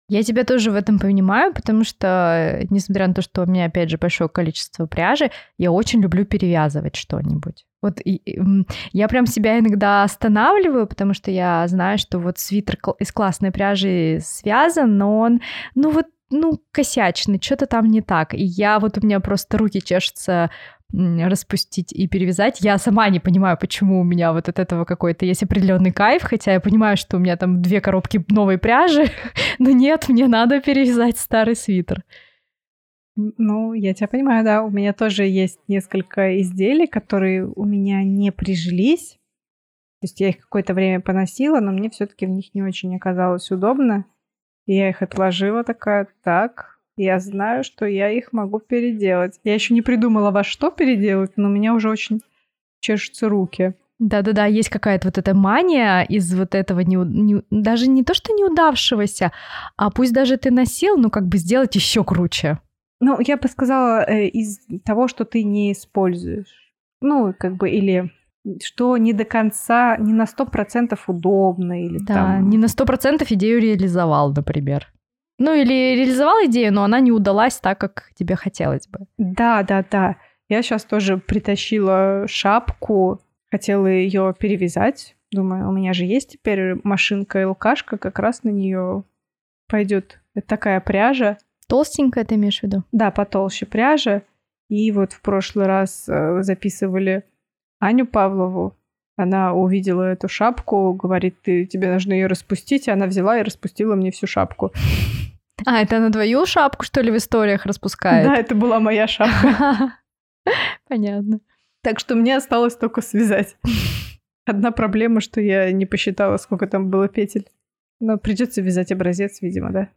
Я тебя тоже в этом понимаю, потому что, несмотря на то, что у меня, опять же, большое количество пряжи, я очень люблю перевязывать что-нибудь. Вот и, и, я прям себя иногда останавливаю, потому что я знаю, что вот свитер из классной пряжи связан, но он, ну вот, ну, косячный, что-то там не так. И я вот у меня просто руки чешутся распустить и перевязать. Я сама не понимаю, почему у меня вот от этого какой-то есть определенный кайф, хотя я понимаю, что у меня там две коробки новой пряжи, но нет, мне надо перевязать старый свитер. Ну, я тебя понимаю, да. У меня тоже есть несколько изделий, которые у меня не прижились. То есть я их какое-то время поносила, но мне все-таки в них не очень оказалось удобно. И я их отложила такая, так, я знаю, что я их могу переделать. Я еще не придумала, во что переделать, но у меня уже очень чешутся руки. Да-да-да, есть какая-то вот эта мания из вот этого не, не, даже не то, что неудавшегося, а пусть даже ты носил, ну как бы сделать еще круче. Ну, я бы сказала, э, из того, что ты не используешь. Ну, как бы, или что не до конца, не на сто процентов удобно. Или да, там... не на сто процентов идею реализовал, например. Ну, или реализовал идею, но она не удалась так, как тебе хотелось бы. Да, да, да. Я сейчас тоже притащила шапку, хотела ее перевязать. Думаю, у меня же есть теперь машинка и лукашка, как раз на нее пойдет такая пряжа. Толстенькая ты имеешь в виду? Да, потолще пряжа. И вот в прошлый раз э, записывали Аню Павлову. Она увидела эту шапку, говорит, ты, тебе нужно ее распустить, и она взяла и распустила мне всю шапку. А, это на твою шапку, что ли, в историях распускает? Да, это была моя шапка. Понятно. Так что мне осталось только связать. Одна проблема, что я не посчитала, сколько там было петель. Но придется вязать образец, видимо, да.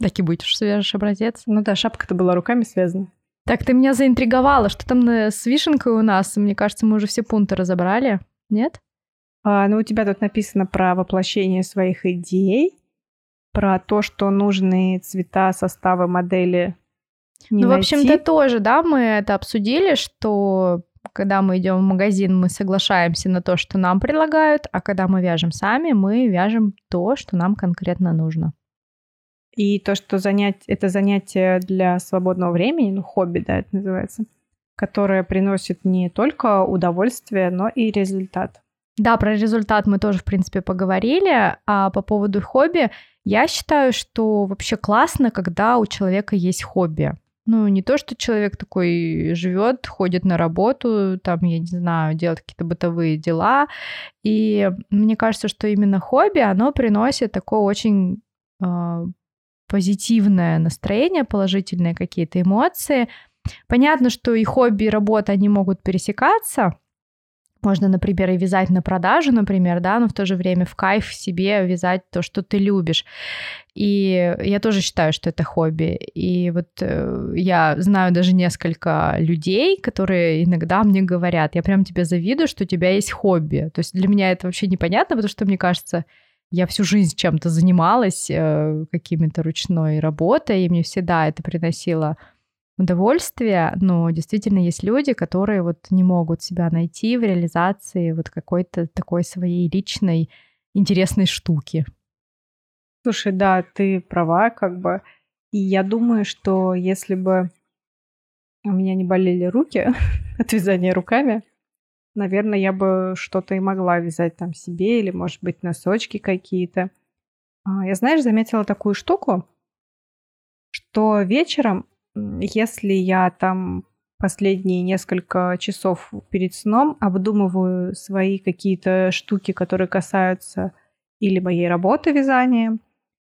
Так и будешь, свяжешь образец. Ну да, шапка-то была руками связана. Так, ты меня заинтриговала. Что там с вишенкой у нас? Мне кажется, мы уже все пункты разобрали. Нет? А, ну, у тебя тут написано про воплощение своих идей, про то, что нужные цвета, составы, модели не Ну, найти. в общем-то, тоже, да, мы это обсудили, что когда мы идем в магазин, мы соглашаемся на то, что нам предлагают, а когда мы вяжем сами, мы вяжем то, что нам конкретно нужно. И то, что занять, это занятие для свободного времени, ну, хобби, да, это называется, которое приносит не только удовольствие, но и результат. Да, про результат мы тоже, в принципе, поговорили. А по поводу хобби, я считаю, что вообще классно, когда у человека есть хобби. Ну, не то, что человек такой живет, ходит на работу, там, я не знаю, делает какие-то бытовые дела. И мне кажется, что именно хобби, оно приносит такое очень э, позитивное настроение, положительные какие-то эмоции. Понятно, что и хобби, и работа, они могут пересекаться. Можно, например, и вязать на продажу, например, да, но в то же время в кайф себе вязать то, что ты любишь. И я тоже считаю, что это хобби. И вот э, я знаю даже несколько людей, которые иногда мне говорят, я прям тебе завидую, что у тебя есть хобби. То есть для меня это вообще непонятно, потому что мне кажется, я всю жизнь чем-то занималась, э, какими-то ручной работой, и мне всегда это приносило удовольствие, но действительно есть люди, которые вот не могут себя найти в реализации вот какой-то такой своей личной интересной штуки. Слушай, да, ты права, как бы. И я думаю, что если бы у меня не болели руки от вязания руками, наверное, я бы что-то и могла вязать там себе или, может быть, носочки какие-то. А, я, знаешь, заметила такую штуку, что вечером, если я там последние несколько часов перед сном обдумываю свои какие-то штуки, которые касаются или моей работы вязания,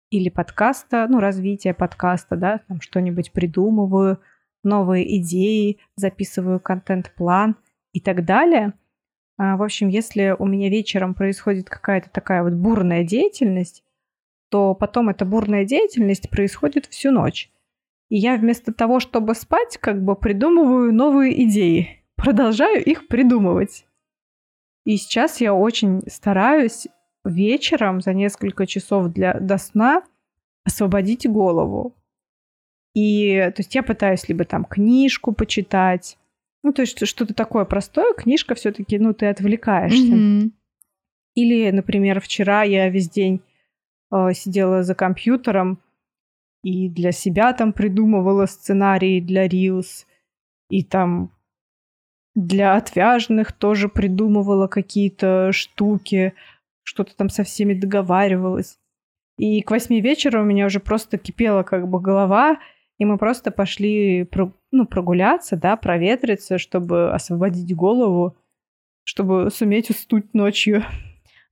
или подкаста, ну, развития подкаста, да, там что-нибудь придумываю, новые идеи, записываю контент-план и так далее, а, в общем, если у меня вечером происходит какая-то такая вот бурная деятельность, то потом эта бурная деятельность происходит всю ночь. И я вместо того, чтобы спать, как бы придумываю новые идеи, продолжаю их придумывать. И сейчас я очень стараюсь вечером за несколько часов для, до сна освободить голову. И то есть я пытаюсь либо там книжку почитать, ну, то есть что-то такое простое, книжка все-таки, ну, ты отвлекаешься. Mm-hmm. Или, например, вчера я весь день э, сидела за компьютером и для себя там придумывала сценарии для Reels, и там для отвяжных тоже придумывала какие-то штуки, что-то там со всеми договаривалась. И к восьми вечера у меня уже просто кипела как бы голова, и мы просто пошли ну, прогуляться, да, проветриться, чтобы освободить голову, чтобы суметь уснуть ночью.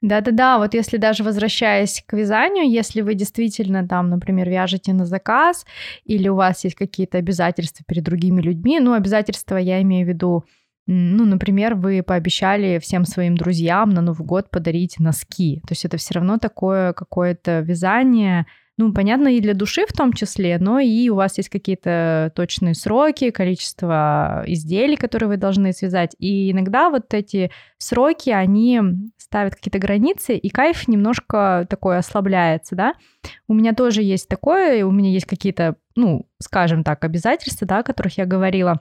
Да-да-да, вот если даже возвращаясь к вязанию, если вы действительно там, например, вяжете на заказ, или у вас есть какие-то обязательства перед другими людьми, ну, обязательства я имею в виду, ну, например, вы пообещали всем своим друзьям на Новый год подарить носки. То есть это все равно такое какое-то вязание, ну, понятно, и для души в том числе, но и у вас есть какие-то точные сроки, количество изделий, которые вы должны связать. И иногда вот эти сроки, они ставят какие-то границы, и кайф немножко такой ослабляется, да. У меня тоже есть такое, у меня есть какие-то, ну, скажем так, обязательства, да, о которых я говорила.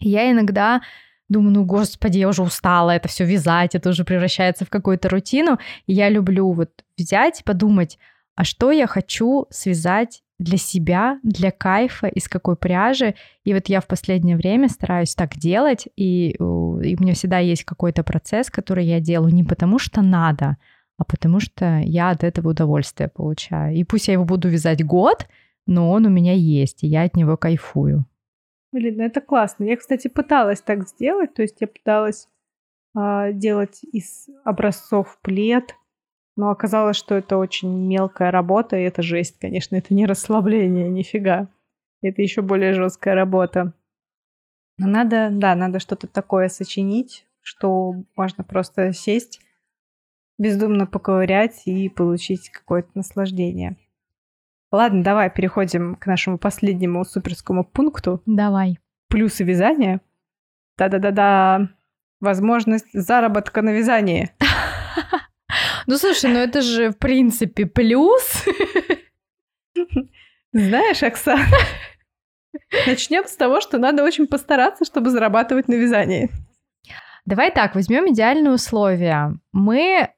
Я иногда думаю, ну, господи, я уже устала это все вязать, это уже превращается в какую-то рутину. И я люблю вот взять, подумать, а что я хочу связать для себя, для кайфа, из какой пряжи. И вот я в последнее время стараюсь так делать, и, и у меня всегда есть какой-то процесс, который я делаю не потому что надо, а потому что я от этого удовольствие получаю. И пусть я его буду вязать год, но он у меня есть, и я от него кайфую. Блин, ну это классно. Я, кстати, пыталась так сделать, то есть я пыталась э, делать из образцов плед, но оказалось, что это очень мелкая работа, и это жесть, конечно, это не расслабление, нифига. Это еще более жесткая работа. Но надо, да, надо что-то такое сочинить, что можно просто сесть, бездумно поковырять и получить какое-то наслаждение. Ладно, давай переходим к нашему последнему суперскому пункту. Давай. Плюсы вязания. Да-да-да-да. Возможность заработка на вязании. Ну, слушай, ну это же, в принципе, плюс. Знаешь, Оксана, начнем с того, что надо очень постараться, чтобы зарабатывать на вязании. Давай так, возьмем идеальные условия. Мы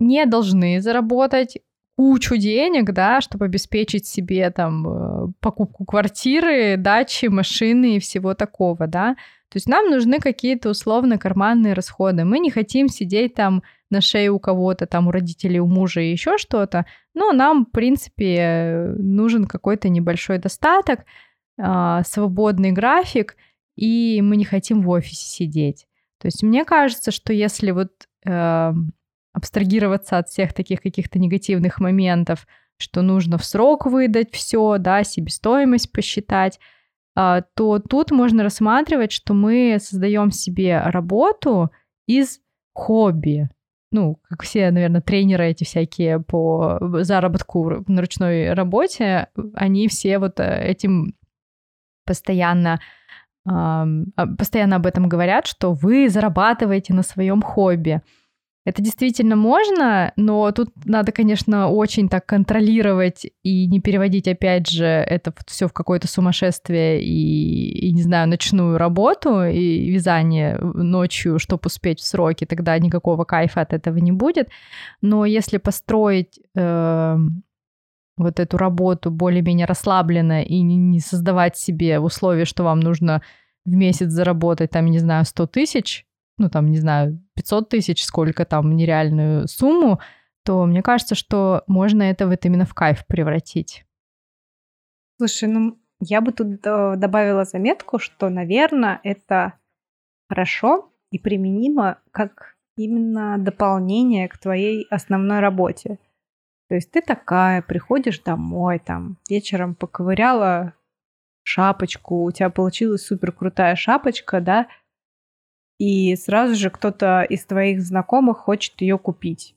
не должны заработать кучу денег, да, чтобы обеспечить себе там э, покупку квартиры, дачи, машины и всего такого, да. То есть нам нужны какие-то условно карманные расходы. Мы не хотим сидеть там на шее у кого-то, там у родителей, у мужа и еще что-то. Но нам, в принципе, нужен какой-то небольшой достаток, э, свободный график, и мы не хотим в офисе сидеть. То есть мне кажется, что если вот э, абстрагироваться от всех таких каких-то негативных моментов, что нужно в срок выдать все, да, себестоимость посчитать, то тут можно рассматривать, что мы создаем себе работу из хобби, ну, как все, наверное, тренеры эти всякие по заработку на ручной работе, они все вот э, этим постоянно а, постоянно об этом говорят, что вы зарабатываете на своем хобби. Это действительно можно, но тут надо, конечно, очень так контролировать и не переводить, опять же, это все в какое-то сумасшествие и, и, не знаю, ночную работу и вязание ночью, чтобы успеть в сроки, тогда никакого кайфа от этого не будет. Но если построить э, вот эту работу более-менее расслабленно и не, не создавать себе условия, что вам нужно в месяц заработать, там, не знаю, 100 тысяч, ну, там, не знаю, 500 тысяч, сколько там, нереальную сумму, то мне кажется, что можно это вот именно в кайф превратить. Слушай, ну, я бы тут э, добавила заметку, что, наверное, это хорошо и применимо как именно дополнение к твоей основной работе. То есть ты такая, приходишь домой, там, вечером поковыряла шапочку, у тебя получилась супер крутая шапочка, да, и сразу же кто-то из твоих знакомых хочет ее купить.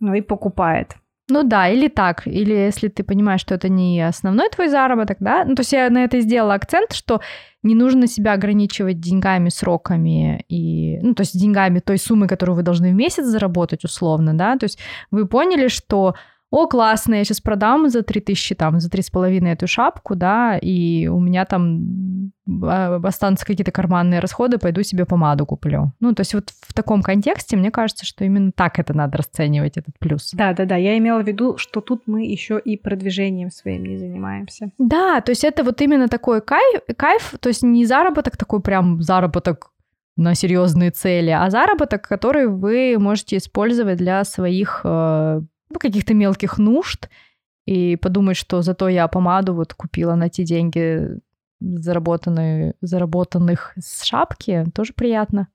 Ну и покупает. Ну да, или так, или если ты понимаешь, что это не основной твой заработок, да, ну то есть я на это сделала акцент, что не нужно себя ограничивать деньгами, сроками и, ну то есть деньгами той суммы, которую вы должны в месяц заработать условно, да, то есть вы поняли, что о, классно, я сейчас продам за 3000, там, за 3,5 эту шапку, да, и у меня там а, останутся какие-то карманные расходы, пойду себе помаду куплю. Ну, то есть вот в таком контексте мне кажется, что именно так это надо расценивать, этот плюс. Да, да, да, я имела в виду, что тут мы еще и продвижением своим не занимаемся. Да, то есть это вот именно такой кайф, кайф то есть не заработок такой прям заработок на серьезные цели, а заработок, который вы можете использовать для своих э, ну, каких-то мелких нужд и подумать, что зато я помаду вот купила на те деньги, заработанные, заработанных с шапки, тоже приятно.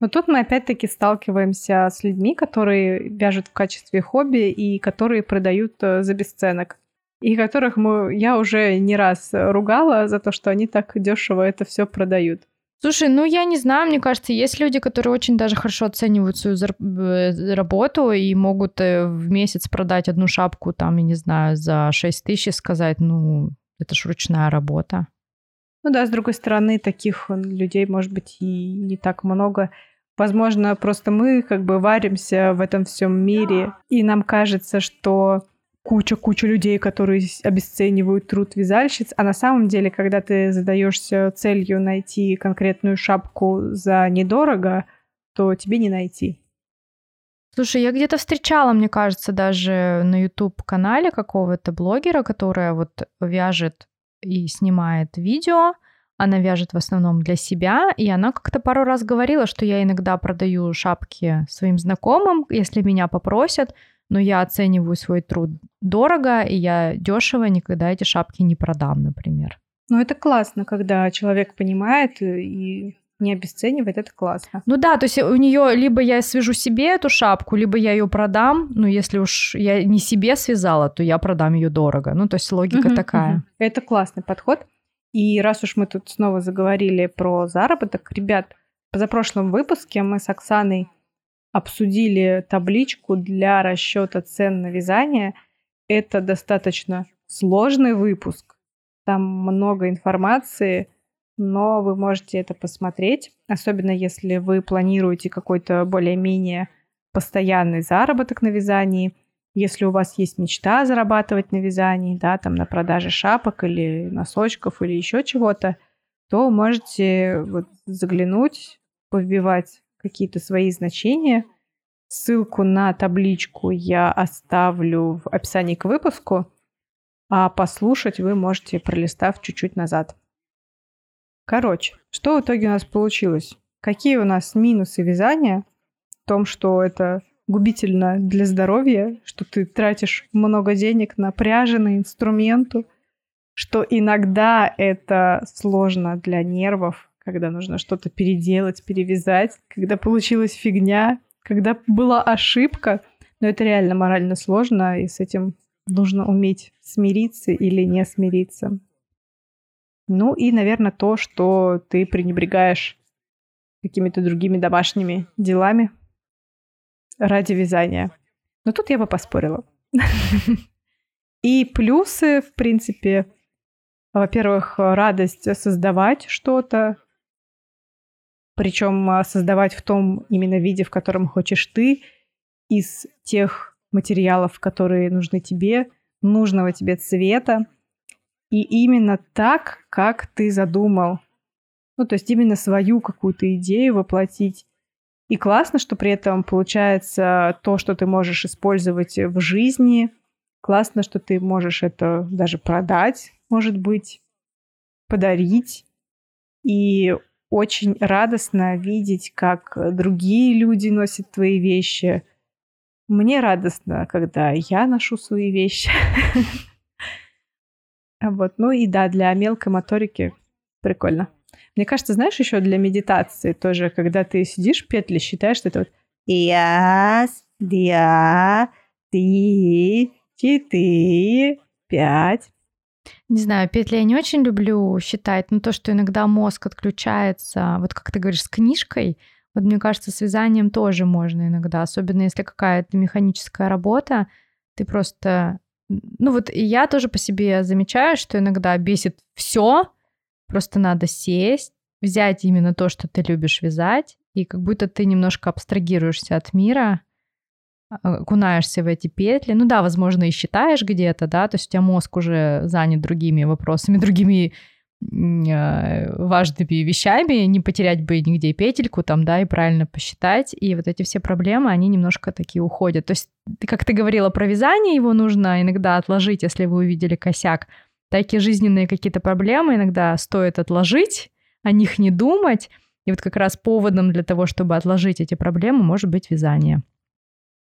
Но тут мы опять-таки сталкиваемся с людьми, которые вяжут в качестве хобби и которые продают э, за бесценок. И которых мы, я уже не раз ругала за то, что они так дешево это все продают. Слушай, ну я не знаю, мне кажется, есть люди, которые очень даже хорошо оценивают свою э, работу и могут э, в месяц продать одну шапку, там, я не знаю, за 6 тысяч и сказать, ну, это ж ручная работа. Ну да, с другой стороны, таких людей, может быть, и не так много. Возможно, просто мы как бы варимся в этом всем мире, и нам кажется, что куча-куча людей, которые обесценивают труд вязальщиц, а на самом деле, когда ты задаешься целью найти конкретную шапку за недорого, то тебе не найти. Слушай, я где-то встречала, мне кажется, даже на YouTube-канале какого-то блогера, которая вот вяжет и снимает видео. Она вяжет в основном для себя, и она как-то пару раз говорила, что я иногда продаю шапки своим знакомым, если меня попросят, но я оцениваю свой труд дорого, и я дешево никогда эти шапки не продам, например. Ну, это классно, когда человек понимает и не обесценивает, это классно. Ну да, то есть у нее либо я свяжу себе эту шапку, либо я ее продам. Ну, если уж я не себе связала, то я продам ее дорого. Ну, то есть логика угу, такая. Угу. Это классный подход. И раз уж мы тут снова заговорили про заработок, ребят, в позапрошлом выпуске мы с Оксаной обсудили табличку для расчета цен на вязание. Это достаточно сложный выпуск. Там много информации, но вы можете это посмотреть, особенно если вы планируете какой-то более-менее постоянный заработок на вязании, если у вас есть мечта зарабатывать на вязании, да, там на продаже шапок или носочков или еще чего-то, то можете вот заглянуть, повбивать какие-то свои значения. Ссылку на табличку я оставлю в описании к выпуску, а послушать вы можете, пролистав чуть-чуть назад. Короче, что в итоге у нас получилось? Какие у нас минусы вязания в том, что это губительно для здоровья, что ты тратишь много денег на пряжи, на инструменту, что иногда это сложно для нервов, когда нужно что-то переделать, перевязать, когда получилась фигня, когда была ошибка, но это реально морально сложно, и с этим нужно уметь смириться или не смириться. Ну и, наверное, то, что ты пренебрегаешь какими-то другими домашними делами ради вязания. Но тут я бы поспорила. И плюсы, в принципе, во-первых, радость создавать что-то, причем создавать в том именно виде, в котором хочешь ты, из тех материалов, которые нужны тебе, нужного тебе цвета, и именно так, как ты задумал. Ну, то есть именно свою какую-то идею воплотить. И классно, что при этом получается то, что ты можешь использовать в жизни. Классно, что ты можешь это даже продать, может быть, подарить. И очень радостно видеть, как другие люди носят твои вещи. Мне радостно, когда я ношу свои вещи. Вот. Ну и да, для мелкой моторики прикольно. Мне кажется, знаешь, еще для медитации тоже, когда ты сидишь петли, считаешь, что это вот раз, два, три, четыре, пять. Не знаю, петли я не очень люблю считать, но то, что иногда мозг отключается, вот как ты говоришь, с книжкой, вот мне кажется, с вязанием тоже можно иногда, особенно если какая-то механическая работа, ты просто ну вот я тоже по себе замечаю, что иногда бесит все, просто надо сесть, взять именно то, что ты любишь вязать, и как будто ты немножко абстрагируешься от мира, окунаешься в эти петли. Ну да, возможно, и считаешь где-то, да, то есть у тебя мозг уже занят другими вопросами, другими Э, важными вещами, не потерять бы нигде петельку там, да, и правильно посчитать. И вот эти все проблемы, они немножко такие уходят. То есть, как ты говорила про вязание, его нужно иногда отложить, если вы увидели косяк. Такие жизненные какие-то проблемы иногда стоит отложить, о них не думать. И вот как раз поводом для того, чтобы отложить эти проблемы, может быть вязание.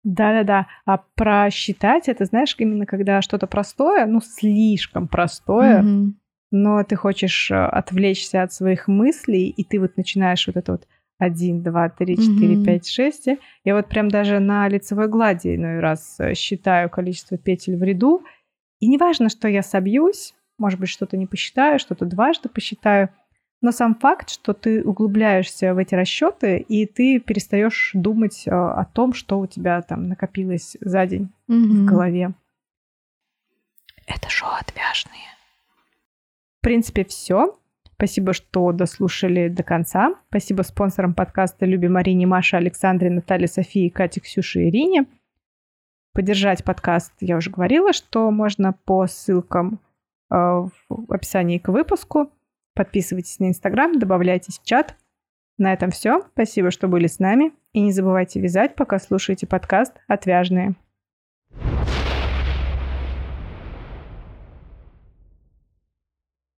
Да-да-да. А просчитать это, знаешь, именно когда что-то простое, ну, слишком простое, mm-hmm но ты хочешь э, отвлечься от своих мыслей, и ты вот начинаешь вот это вот 1, 2, 3, 4, mm-hmm. 5, 6. Я вот прям даже на лицевой глади иной раз э, считаю количество петель в ряду. И неважно, что я собьюсь, может быть, что-то не посчитаю, что-то дважды посчитаю, но сам факт, что ты углубляешься в эти расчеты, и ты перестаешь думать э, о том, что у тебя там накопилось за день mm-hmm. в голове. Это шоу отвяжные. В принципе, все. Спасибо, что дослушали до конца. Спасибо спонсорам подкаста Люби Марине, Маше, Александре, Наталье, Софии, Кате, Ксюше и Ирине. Поддержать подкаст я уже говорила, что можно по ссылкам э, в описании к выпуску. Подписывайтесь на Инстаграм, добавляйтесь в чат. На этом все. Спасибо, что были с нами. И не забывайте вязать, пока слушаете подкаст «Отвяжные».